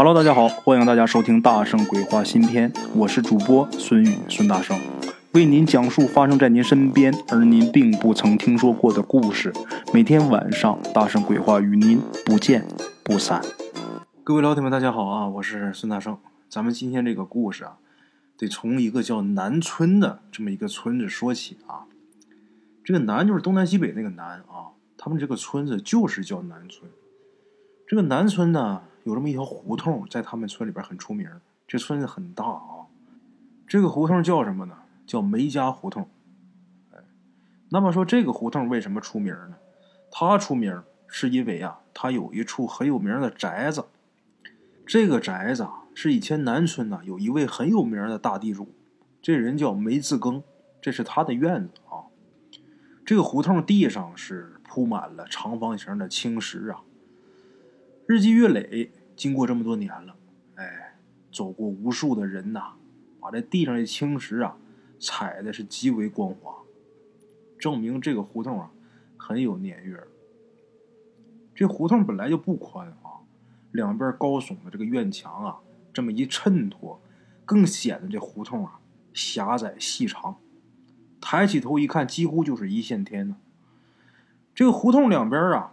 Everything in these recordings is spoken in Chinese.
Hello，大家好，欢迎大家收听《大圣鬼话》新篇，我是主播孙宇，孙大圣为您讲述发生在您身边而您并不曾听说过的故事。每天晚上，《大圣鬼话》与您不见不散。各位老铁们，大家好啊，我是孙大圣。咱们今天这个故事啊，得从一个叫南村的这么一个村子说起啊。这个南就是东南西北那个南啊，他们这个村子就是叫南村。这个南村呢。有这么一条胡同，在他们村里边很出名。这村子很大啊，这个胡同叫什么呢？叫梅家胡同。哎，那么说这个胡同为什么出名呢？它出名是因为啊，它有一处很有名的宅子。这个宅子啊，是以前南村呢有一位很有名的大地主，这人叫梅自耕，这是他的院子啊。这个胡同地上是铺满了长方形的青石啊，日积月累。经过这么多年了，哎，走过无数的人呐，把这地上的青石啊踩的是极为光滑，证明这个胡同啊很有年月。这胡同本来就不宽啊，两边高耸的这个院墙啊，这么一衬托，更显得这胡同啊狭窄细长。抬起头一看，几乎就是一线天呢。这个胡同两边啊，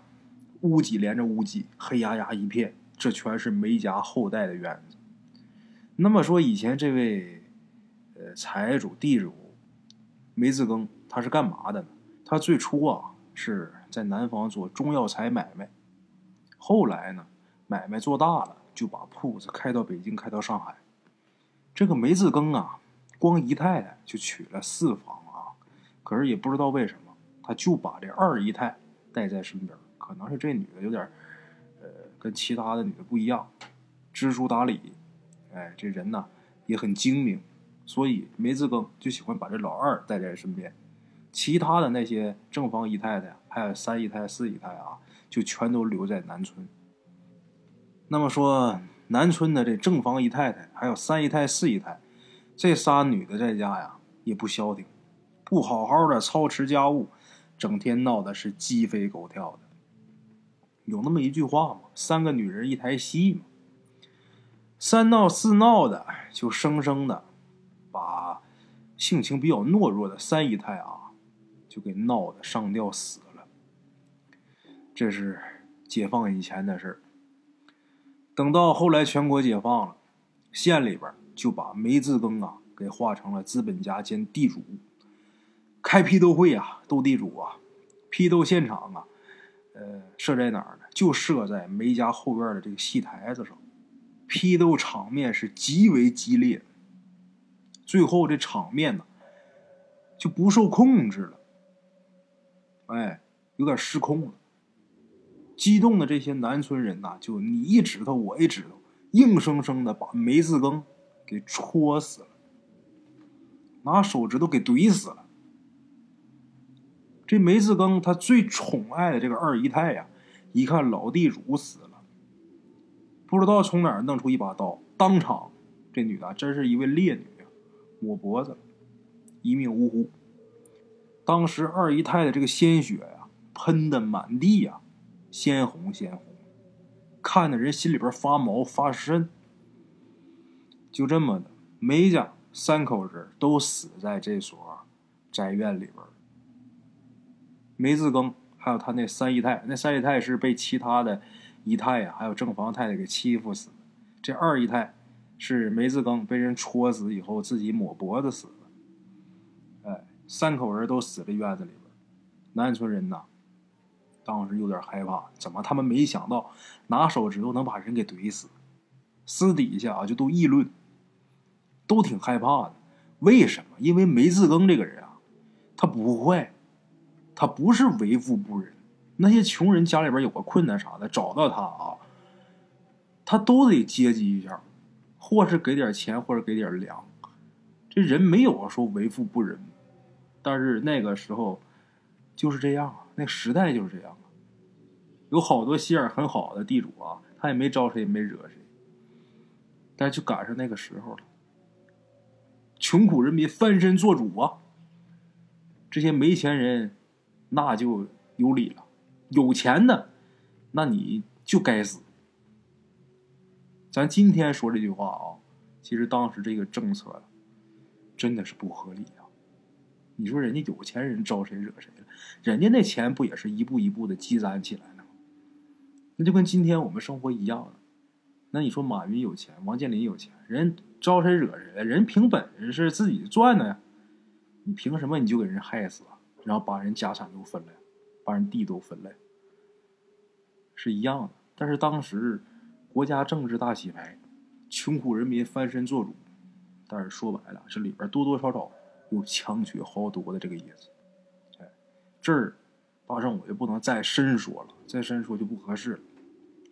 屋脊连着屋脊，黑压压一片。这全是梅家后代的院子。那么说，以前这位呃财主地主梅自耕，他是干嘛的呢？他最初啊是在南方做中药材买卖，后来呢买卖做大了，就把铺子开到北京，开到上海。这个梅自耕啊，光姨太太就娶了四房啊，可是也不知道为什么，他就把这二姨太带在身边，可能是这女的有点。跟其他的女的不一样，知书达理，哎，这人呢也很精明，所以梅子耕就喜欢把这老二带在身边，其他的那些正房姨太太，还有三姨太、四姨太啊，就全都留在南村。那么说，南村的这正房姨太太，还有三姨太、四姨太，这仨女的在家呀也不消停，不好好的操持家务，整天闹的是鸡飞狗跳的。有那么一句话嘛，三个女人一台戏嘛，三闹四闹的，就生生的把性情比较懦弱的三姨太啊，就给闹的上吊死了。这是解放以前的事儿。等到后来全国解放了，县里边就把梅自耕啊给划成了资本家兼地主，开批斗会啊，斗地主啊，批斗现场啊。呃，设在哪儿呢？就设在梅家后院的这个戏台子上，批斗场面是极为激烈。最后这场面呢，就不受控制了，哎，有点失控了。激动的这些南村人呐，就你一指头我一指头，硬生生的把梅自耕给戳死了，拿手指头给怼死了。这梅自耕他最宠爱的这个二姨太呀，一看老地主死了，不知道从哪儿弄出一把刀，当场这女的真是一位烈女啊，抹脖子，一命呜呼。当时二姨太的这个鲜血呀，喷的满地呀，鲜红鲜红，看的人心里边发毛发瘆。就这么的，梅家三口人都死在这所宅院里边。梅自耕还有他那三姨太，那三姨太是被其他的姨太呀，还有正房太太给欺负死的。这二姨太是梅自耕被人戳死以后自己抹脖子死的。哎，三口人都死在院子里边。南村人呐，当时有点害怕，怎么他们没想到拿手指头能把人给怼死？私底下啊就都议论，都挺害怕的。为什么？因为梅自耕这个人啊，他不坏。他不是为富不仁，那些穷人家里边有个困难啥的，找到他啊，他都得接济一下，或是给点钱，或者给点粮。这人没有说为富不仁，但是那个时候就是这样啊，那时代就是这样。有好多心眼很好的地主啊，他也没招谁，也没惹谁，但是就赶上那个时候了，穷苦人民翻身做主啊，这些没钱人。那就有理了，有钱的，那你就该死。咱今天说这句话啊，其实当时这个政策真的是不合理啊。你说人家有钱人招谁惹谁了？人家那钱不也是一步一步的积攒起来的吗？那就跟今天我们生活一样的。那你说马云有钱，王健林有钱，人招谁惹谁了？人凭本事自己赚的呀。你凭什么你就给人害死啊？然后把人家产都分了，把人地都分了，是一样的。但是当时国家政治大洗牌，穷苦人民翻身做主。但是说白了，这里边多多少少有强取豪夺的这个意思。哎，这儿大圣我就不能再深说了，再深说就不合适了。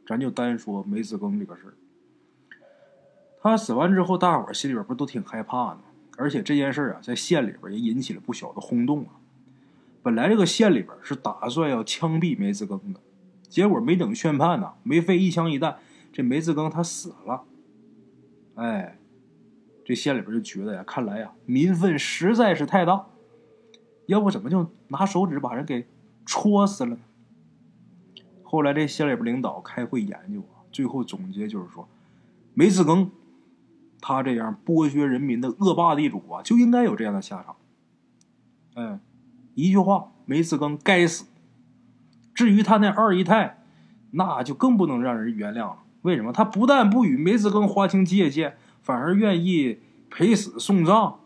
咱就单说梅子羹这个事儿。他死完之后，大伙心里边不都挺害怕的？而且这件事啊，在县里边也引起了不小的轰动啊。本来这个县里边是打算要枪毙梅子庚的，结果没等宣判呢，没费一枪一弹，这梅子庚他死了。哎，这县里边就觉得呀，看来呀，民愤实在是太大，要不怎么就拿手指把人给戳死了呢？后来这县里边领导开会研究啊，最后总结就是说，梅子庚他这样剥削人民的恶霸地主啊，就应该有这样的下场。哎。一句话，梅子庚该死。至于他那二姨太，那就更不能让人原谅了。为什么？他不但不与梅子庚划清界限，反而愿意陪死送葬，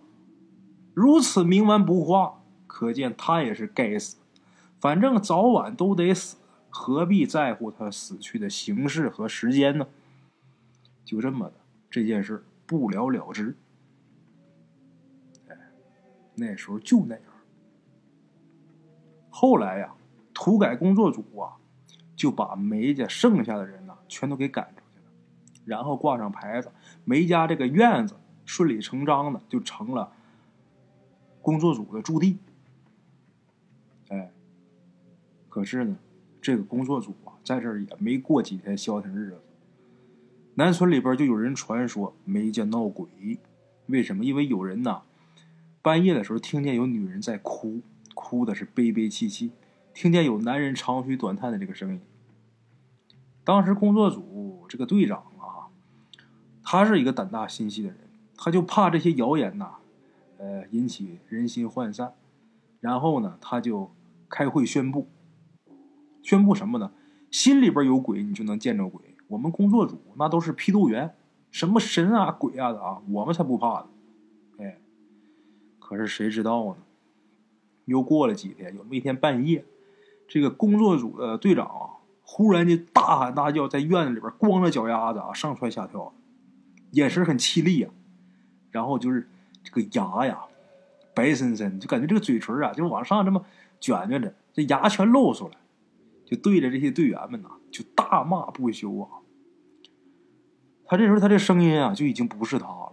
如此冥顽不化，可见他也是该死。反正早晚都得死，何必在乎他死去的形式和时间呢？就这么的，这件事不了了之。哎，那时候就那样。后来呀，土改工作组啊，就把梅家剩下的人呢，全都给赶出去了，然后挂上牌子，梅家这个院子顺理成章的就成了工作组的驻地。哎，可是呢，这个工作组啊，在这儿也没过几天消停日子。南村里边就有人传说梅家闹鬼，为什么？因为有人呐，半夜的时候听见有女人在哭。哭的是悲悲戚戚，听见有男人长吁短叹的这个声音。当时工作组这个队长啊，他是一个胆大心细的人，他就怕这些谣言呐，呃，引起人心涣散。然后呢，他就开会宣布，宣布什么呢？心里边有鬼，你就能见着鬼。我们工作组那都是批斗员，什么神啊鬼啊的啊，我们才不怕呢。哎，可是谁知道呢？又过了几天，有那么一天半夜，这个工作组的队长啊，忽然间大喊大叫，在院子里边光着脚丫子啊上蹿下跳，眼神很凄厉呀。然后就是这个牙呀，白森森，就感觉这个嘴唇啊，就往上这么卷卷着，这牙全露出来，就对着这些队员们呐，就大骂不休啊。他这时候他这声音啊，就已经不是他了，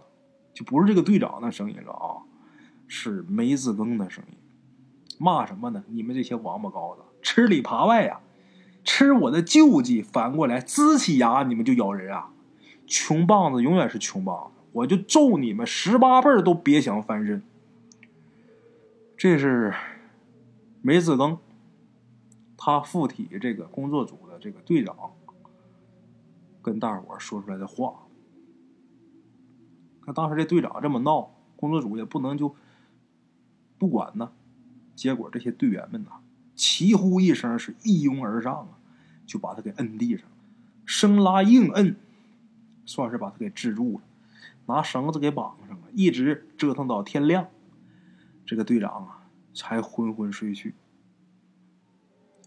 就不是这个队长的声音了啊，是梅子庚的声音。骂什么呢？你们这些王八羔子，吃里扒外呀！吃我的救济，反过来呲起牙，你们就咬人啊！穷棒子永远是穷棒子，我就咒你们十八辈都别想翻身。这是梅子庚，他附体这个工作组的这个队长，跟大伙说出来的话。那当时这队长这么闹，工作组也不能就不管呢。结果这些队员们呐，齐呼一声，是一拥而上啊，就把他给摁地上，生拉硬摁，算是把他给制住了，拿绳子给绑上了，一直折腾到天亮，这个队长啊才昏昏睡去。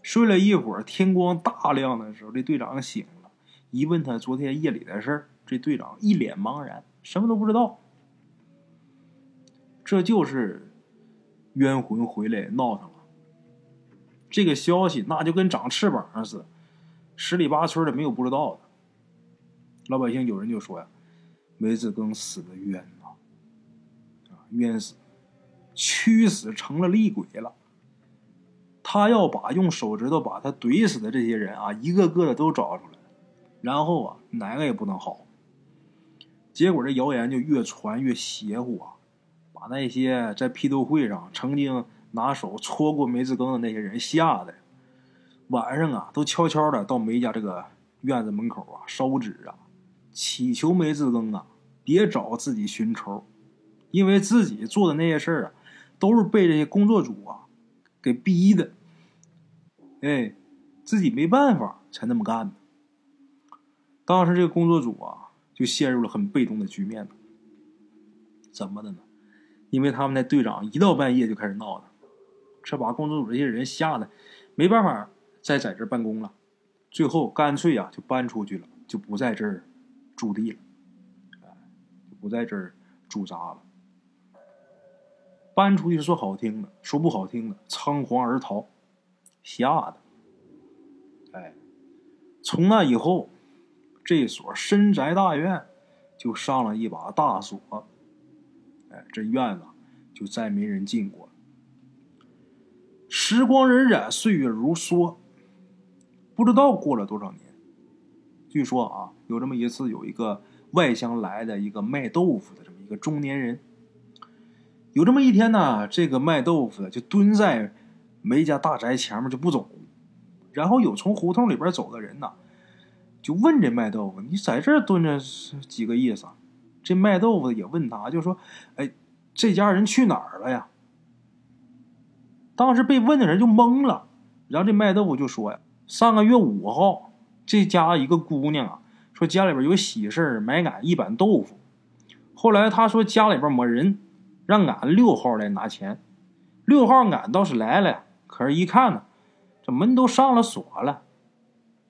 睡了一会儿，天光大亮的时候，这队长醒了，一问他昨天夜里的事儿，这队长一脸茫然，什么都不知道。这就是。冤魂回来闹腾了，这个消息那就跟长翅膀似的，十里八村的没有不知道的。老百姓有人就说呀：“梅子庚死的冤呐，啊冤死，屈死成了厉鬼了。他要把用手指头把他怼死的这些人啊，一个个的都找出来，然后啊哪个也不能好。结果这谣言就越传越邪乎啊。”那些在批斗会上曾经拿手戳过梅子庚的那些人吓得，晚上啊都悄悄的到梅家这个院子门口啊烧纸啊，祈求梅子更啊，别找自己寻仇，因为自己做的那些事儿啊，都是被这些工作组啊给逼的，哎，自己没办法才那么干的。当时这个工作组啊，就陷入了很被动的局面怎么的呢？因为他们那队长一到半夜就开始闹了，这把工作组这些人吓得没办法再在这办公了，最后干脆呀就搬出去了，就不在这儿驻地了，就不在这儿驻扎了。搬出去说好听的，说不好听的，仓皇而逃，吓的。哎，从那以后，这所深宅大院就上了一把大锁。这院子就再没人进过。时光荏苒，岁月如梭，不知道过了多少年。据说啊，有这么一次，有一个外乡来的一个卖豆腐的这么一个中年人。有这么一天呢，这个卖豆腐的就蹲在梅家大宅前面就不走，然后有从胡同里边走的人呢，就问这卖豆腐：“你在这蹲着是几个意思？”啊这卖豆腐的也问他，就说：“哎，这家人去哪儿了呀？”当时被问的人就懵了。然后这卖豆腐就说：“呀，上个月五号，这家一个姑娘啊，说家里边有喜事买俺一板豆腐。后来他说家里边没人，让俺六号来拿钱。六号俺倒是来了，可是一看呢，这门都上了锁了。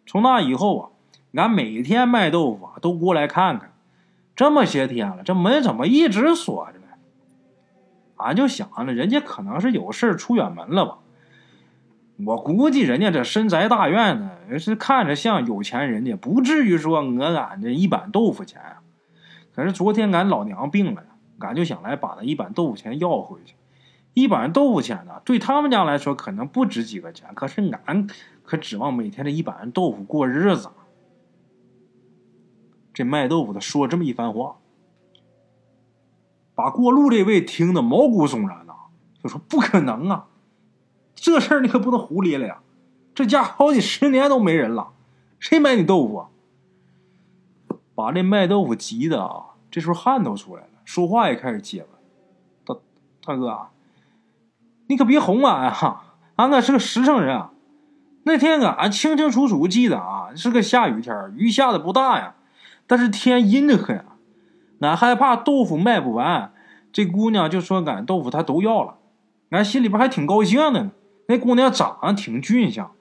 从那以后啊，俺每天卖豆腐啊，都过来看看。”这么些天了，这门怎么一直锁着呢？俺就想着，人家可能是有事出远门了吧。我估计人家这深宅大院呢，是看着像有钱人家，不至于说讹俺这一板豆腐钱啊。可是昨天俺老娘病了，俺就想来把那一板豆腐钱要回去。一板豆腐钱呢，对他们家来说可能不值几个钱，可是俺可指望每天这一板豆腐过日子。这卖豆腐的说这么一番话，把过路这位听得毛骨悚然呐，就说：“不可能啊，这事儿你可不能胡咧咧呀！这家好几十年都没人了，谁买你豆腐？”啊？把这卖豆腐急的啊，这时候汗都出来了，说话也开始结巴：“大大哥，你可别哄俺啊！俺可是个实诚人啊！那天俺清清楚楚记得啊，是个下雨天，雨下的不大呀。”但是天阴的很啊，俺害怕豆腐卖不完，这姑娘就说俺豆腐她都要了，俺心里边还挺高兴的呢。那姑娘长得挺俊相，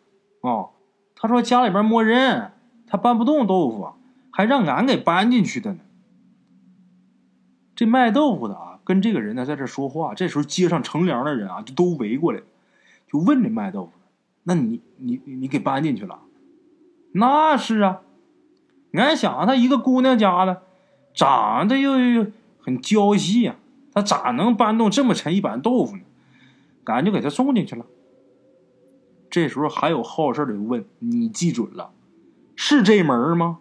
哦，她说家里边没人，她搬不动豆腐，还让俺给搬进去的呢。这卖豆腐的啊，跟这个人呢在这说话，这时候街上乘凉的人啊就都围过来，就问这卖豆腐的：“那你你你给搬进去了？”那是啊。俺想，她一个姑娘家的，长得又又很娇细呀，她咋能搬动这么沉一板豆腐呢？俺就给她送进去了。这时候还有好事的问：“你记准了，是这门吗？”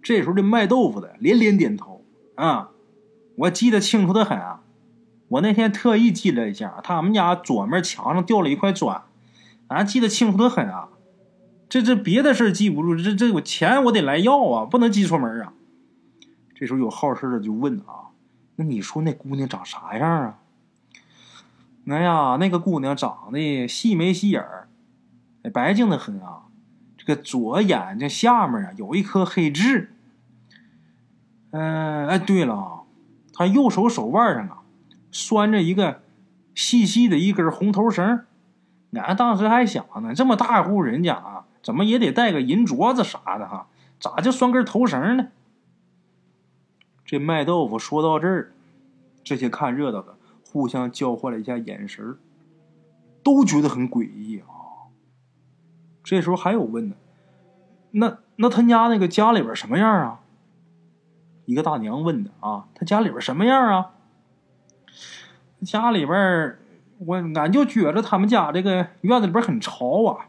这时候这卖豆腐的连连点头：“啊，我记得清楚的很啊，我那天特意记了一下，他们家左面墙上掉了一块砖，俺记得清楚的很啊。”这这别的事记不住，这这我钱我得来要啊，不能记错门啊。这时候有好事的就问啊，那你说那姑娘长啥样啊？哎呀，那个姑娘长得细眉细眼儿，白净的很啊。这个左眼睛下面啊有一颗黑痣。嗯，哎，对了啊，她右手手腕上啊拴着一个细细的一根红头绳。俺当时还想呢，这么大户人家啊。怎么也得带个银镯子啥的哈？咋就拴根头绳呢？这卖豆腐说到这儿，这些看热闹的互相交换了一下眼神都觉得很诡异啊。这时候还有问呢，那那他家那个家里边什么样啊？一个大娘问的啊，他家里边什么样啊？家里边，我俺就觉着他们家这个院子里边很潮啊。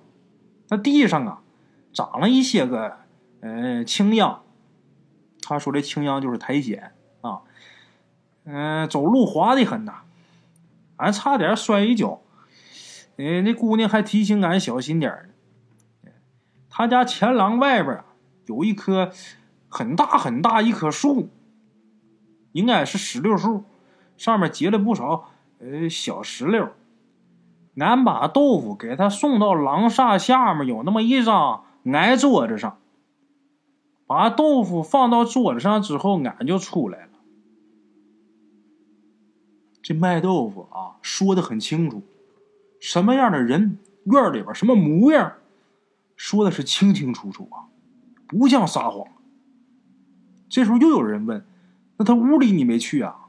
那地上啊，长了一些个，呃，青秧。他说这青秧就是苔藓啊，嗯，走路滑的很呐，俺差点摔一跤。嗯，那姑娘还提醒俺小心点儿。他家前廊外边有一棵很大很大一棵树，应该是石榴树，上面结了不少呃小石榴。俺把豆腐给他送到廊厦下面，有那么一张矮桌子上。把豆腐放到桌子上之后，俺就出来了。这卖豆腐啊，说的很清楚，什么样的人，院里边什么模样，说的是清清楚楚啊，不像撒谎。这时候又有人问：“那他屋里你没去啊？”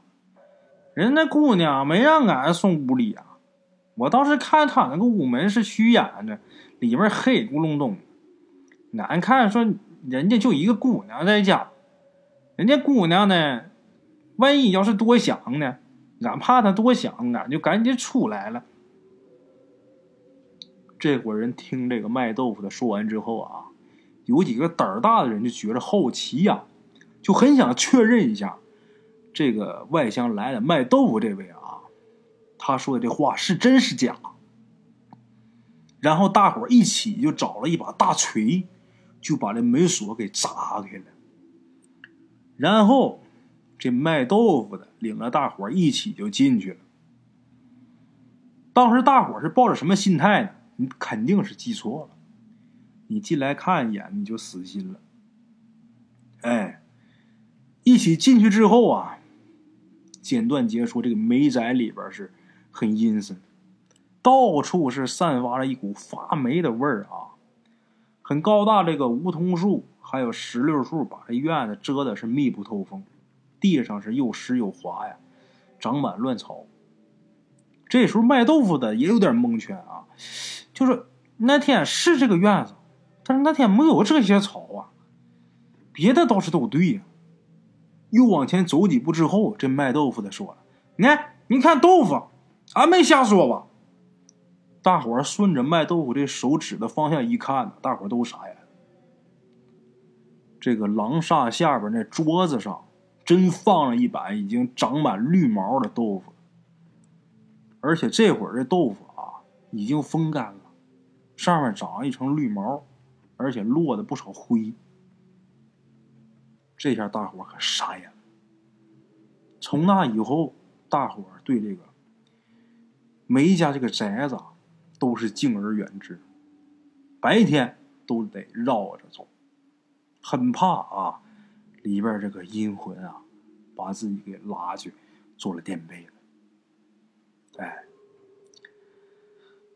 人那姑娘没让俺送屋里啊。我倒是看他那个屋门是虚掩的，里边黑咕隆咚。难看说人家就一个姑娘在家，人家姑娘呢，万一要是多想呢，俺怕她多想，俺就赶紧出来了。这伙人听这个卖豆腐的说完之后啊，有几个胆儿大的人就觉得好奇呀，就很想确认一下这个外乡来的卖豆腐这位啊。他说的这话是真是假？然后大伙一起就找了一把大锤，就把这门锁给砸开了。然后这卖豆腐的领着大伙一起就进去了。当时大伙是抱着什么心态呢？你肯定是记错了。你进来看一眼，你就死心了。哎，一起进去之后啊，简短结说这个煤宅里边是。很阴森，到处是散发着一股发霉的味儿啊！很高大这个梧桐树，还有石榴树，把这院子遮的是密不透风。地上是又湿又滑呀，长满乱草。这时候卖豆腐的也有点蒙圈啊，就是那天是这个院子，但是那天没有这些草啊，别的倒是都对呀。又往前走几步之后，这卖豆腐的说了：“你看，你看豆腐。”俺没瞎说吧？大伙顺着卖豆腐这手指的方向一看，大伙都傻眼。这个狼煞下边那桌子上，真放了一板已经长满绿毛的豆腐，而且这会儿这豆腐啊已经风干了，上面长了一层绿毛，而且落的不少灰。这下大伙可傻眼了。从那以后，大伙对这个。每一家这个宅子都是敬而远之，白天都得绕着走，很怕啊，里边这个阴魂啊，把自己给拉去做了垫背了。哎，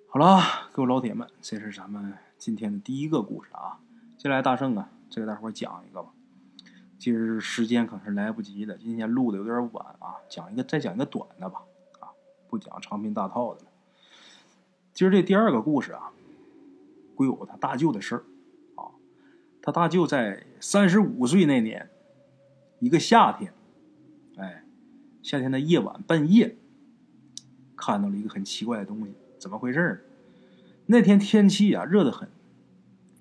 好了，各位老铁们，这是咱们今天的第一个故事啊。接下来大圣啊，再给大伙讲一个吧。今儿时间可是来不及了，今天录的有点晚啊，讲一个，再讲一个短的吧。不讲长篇大套的了。今儿这第二个故事啊，归我他大舅的事儿啊。他大舅在三十五岁那年，一个夏天，哎，夏天的夜晚半夜，看到了一个很奇怪的东西。怎么回事儿？那天天气啊热得很，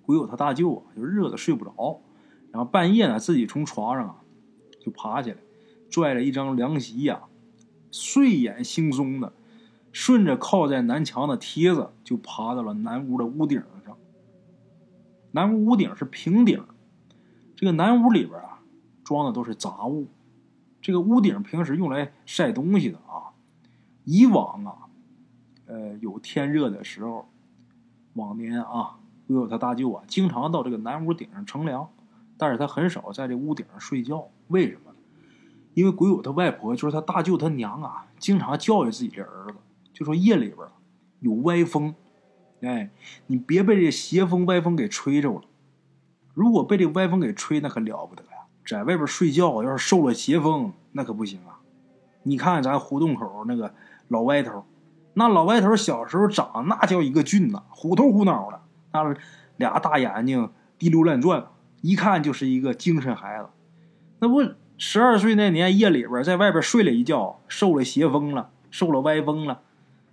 归我他大舅啊就热的睡不着，然后半夜呢自己从床上啊就爬起来，拽了一张凉席呀。睡眼惺忪的，顺着靠在南墙的梯子就爬到了南屋的屋顶上。南屋屋顶是平顶，这个南屋里边啊装的都是杂物。这个屋顶平时用来晒东西的啊。以往啊，呃，有天热的时候，往年啊，我有他大舅啊，经常到这个南屋顶上乘凉，但是他很少在这屋顶上睡觉。为什么？因为鬼友他外婆就是他大舅他娘啊，经常教育自己这儿子，就说夜里边有歪风，哎，你别被这邪风歪风给吹着了。如果被这歪风给吹，那可了不得呀！在外边睡觉，要是受了邪风，那可不行啊！你看咱胡同口那个老歪头，那老歪头小时候长那叫一个俊呐，虎头虎脑的，那俩大眼睛滴溜乱转，一看就是一个精神孩子，那不。十二岁那年夜里边，在外边睡了一觉，受了邪风了，受了歪风了。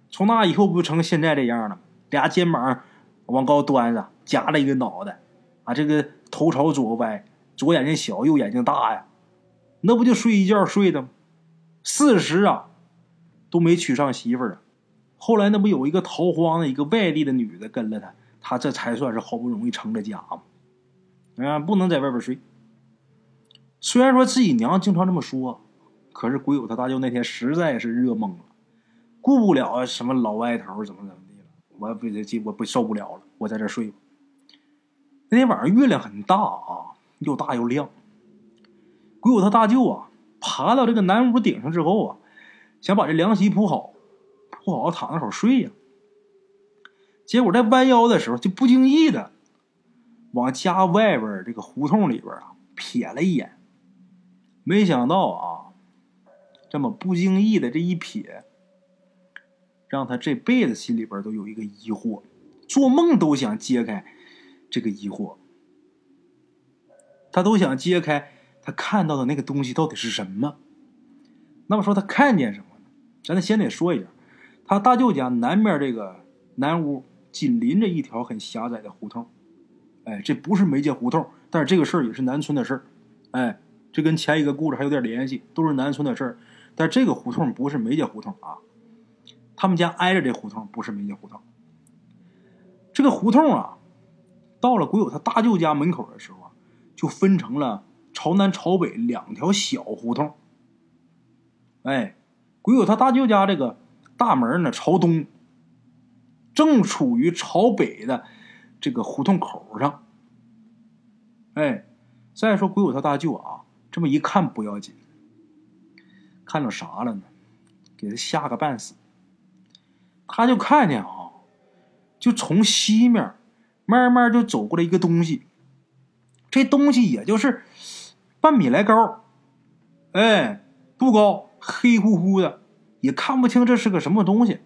从那以后不就成现在这样了，俩肩膀往高端着，夹了一个脑袋，啊，这个头朝左歪，左眼睛小，右眼睛大呀，那不就睡一觉睡的吗？四十啊，都没娶上媳妇儿啊。后来那不有一个逃荒的一个外地的女的跟了他，他这才算是好不容易成了家嘛。啊，不能在外边睡。虽然说自己娘经常这么说，可是鬼友他大舅那天实在是热懵了，顾不了什么老歪头怎么怎么地了，我不这我不受不了了，我在这睡吧。那天晚上月亮很大啊，又大又亮。鬼友他大舅啊，爬到这个南屋顶上之后啊，想把这凉席铺好，铺好躺那会儿睡呀。结果在弯腰的时候，就不经意的往家外边这个胡同里边啊瞥了一眼。没想到啊，这么不经意的这一瞥，让他这辈子心里边都有一个疑惑，做梦都想揭开这个疑惑。他都想揭开他看到的那个东西到底是什么。那么说他看见什么呢？咱得先得说一下，他大舅家南面这个南屋紧邻着一条很狭窄的胡同。哎，这不是梅家胡同，但是这个事儿也是南村的事儿。哎。这跟前一个故事还有点联系，都是南村的事儿。但这个胡同不是梅家胡同啊，他们家挨着这胡同不是梅家胡同。这个胡同啊，到了鬼友他大舅家门口的时候啊，就分成了朝南朝北两条小胡同。哎，鬼友他大舅家这个大门呢朝东，正处于朝北的这个胡同口上。哎，再说鬼友他大舅啊。这么一看不要紧，看着啥了呢？给他吓个半死。他就看见啊，就从西面慢慢就走过来一个东西。这东西也就是半米来高，哎，不高，黑乎乎的，也看不清这是个什么东西。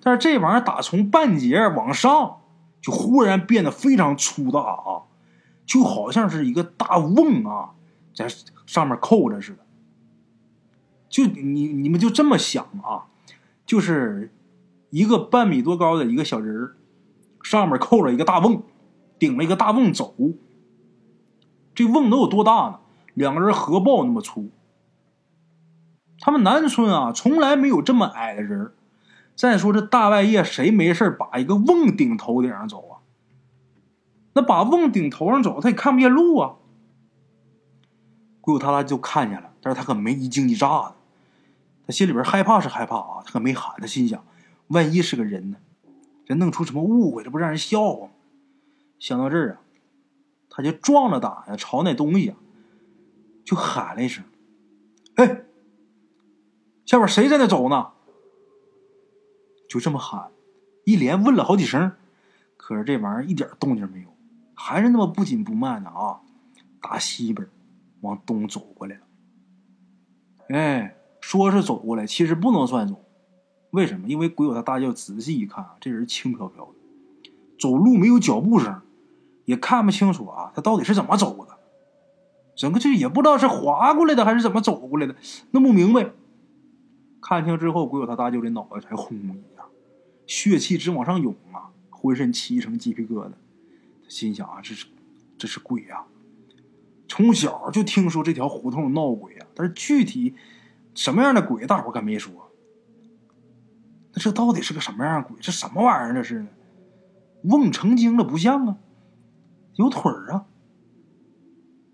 但是这玩意儿打从半截往上，就忽然变得非常粗大啊，就好像是一个大瓮啊。在上面扣着似的，就你你们就这么想啊，就是一个半米多高的一个小人儿，上面扣着一个大瓮，顶了一个大瓮走，这瓮能有多大呢？两个人合抱那么粗。他们南村啊，从来没有这么矮的人再说这大半夜谁没事把一个瓮顶头顶上走啊？那把瓮顶头上走，他也看不见路啊。鬼友他拉就看见了，但是他可没一惊一乍的，他心里边害怕是害怕啊，他可没喊，他心想，万一是个人呢，这弄出什么误会，这不让人笑话吗？想到这儿啊，他就壮着胆呀，朝那东西啊，就喊了一声：“哎，下边谁在那走呢？”就这么喊，一连问了好几声，可是这玩意儿一点动静没有，还是那么不紧不慢的啊，打西边。往东走过来了，哎，说是走过来，其实不能算走。为什么？因为鬼友他大舅仔细一看啊，这人轻飘飘的，走路没有脚步声，也看不清楚啊，他到底是怎么走的。整个就也不知道是滑过来的还是怎么走过来的，弄不明白。看清之后，鬼友他大舅这脑袋才轰一下，血气直往上涌啊，浑身起一层鸡皮疙瘩。心想啊，这是这是鬼呀！从小就听说这条胡同闹鬼啊，但是具体什么样的鬼，大伙可没说。那这到底是个什么样的鬼？这什么玩意儿？这是呢？瓮成精了不像啊，有腿儿啊。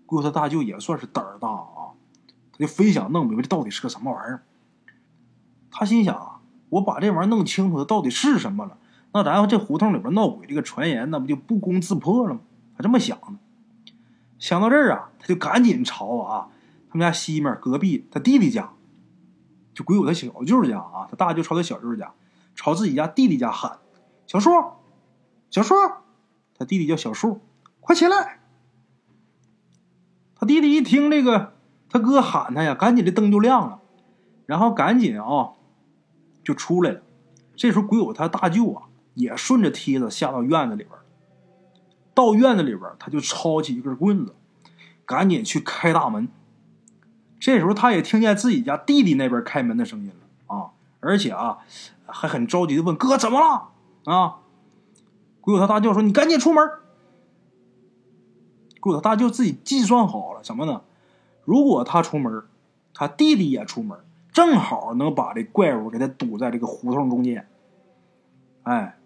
姑他大舅也算是胆儿大啊，他就非想弄明白这到底是个什么玩意儿。他心想啊，我把这玩意儿弄清楚，它到底是什么了，那咱这胡同里边闹鬼这个传言，那不就不攻自破了吗？他这么想的。想到这儿啊，他就赶紧朝啊，他们家西面隔壁他弟弟家，就鬼友他小舅家啊，他大舅朝他小舅家，朝自己家弟弟家喊：“小树，小树，他弟弟叫小树，快起来！”他弟弟一听这个他哥喊他呀，赶紧这灯就亮了，然后赶紧啊就出来了。这时候鬼友他大舅啊也顺着梯子下到院子里边。到院子里边，他就抄起一根棍子，赶紧去开大门。这时候，他也听见自己家弟弟那边开门的声音了啊！而且啊，还很着急的问：“哥，怎么了？”啊！鬼友他大舅说：“你赶紧出门。”鬼友他大舅自己计算好了什么呢？如果他出门，他弟弟也出门，正好能把这怪物给他堵在这个胡同中间。哎。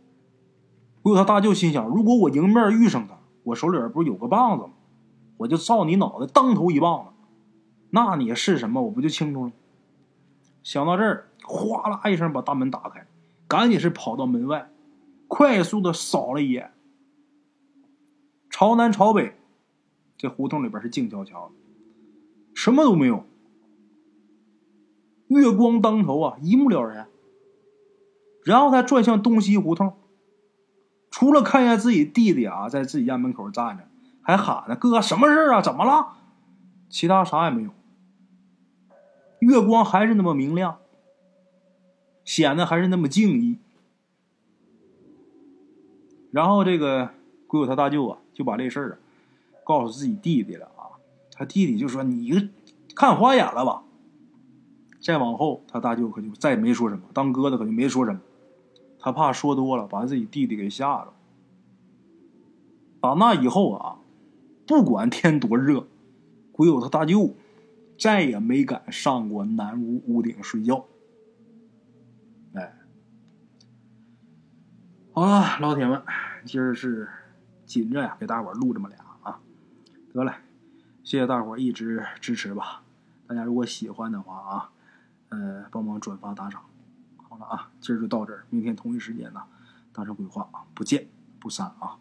不过他大舅心想：如果我迎面遇上他，我手里边不是有个棒子吗？我就照你脑袋当头一棒子，那你是什么？我不就清楚了？想到这儿，哗啦一声把大门打开，赶紧是跑到门外，快速的扫了一眼，朝南朝北，这胡同里边是静悄悄的，什么都没有。月光当头啊，一目了然。然后他转向东西胡同，除了看见自己弟弟啊在自己家门口站着，还喊呢：“哥，什么事啊？怎么了？”其他啥也没有。月光还是那么明亮，显得还是那么静谧。然后这个鬼友他大舅啊，就把这事儿啊告诉自己弟弟了啊。他弟弟就说：“你看花眼了吧？”再往后，他大舅可就再也没说什么，当哥的可就没说什么。他怕说多了把自己弟弟给吓着。打那以后啊，不管天多热，鬼友他大舅再也没敢上过南屋屋顶睡觉。哎，好了，老铁们，今儿是紧着呀，给大伙录这么俩啊。得了，谢谢大伙一直支持吧。大家如果喜欢的话啊，呃，帮忙转发打赏。啊，今儿就到这儿，明天同一时间呢，大圣鬼话啊，不见不散啊！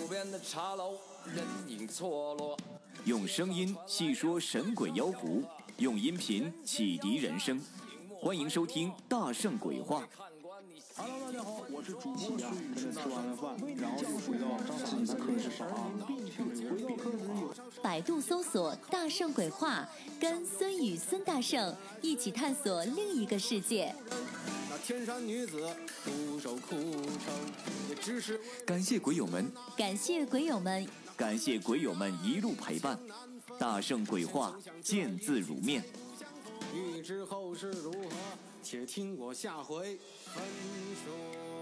路边的茶楼，人影错落。用声音细说神鬼妖狐，用音频启迪人生。欢迎收听《大圣鬼话》。Hello，大家好，我是主播孙宇。现在吃完了饭，然后就回到自己的课室上啊。百度搜索“大圣鬼话”，跟孙宇、孙大圣一起探索另一个世界。那天山女子独守枯城，也只是感谢鬼友们，感谢鬼友们，感谢鬼友们一路陪伴。大圣鬼话，见字如面。欲知后事如何，且听我下回分说。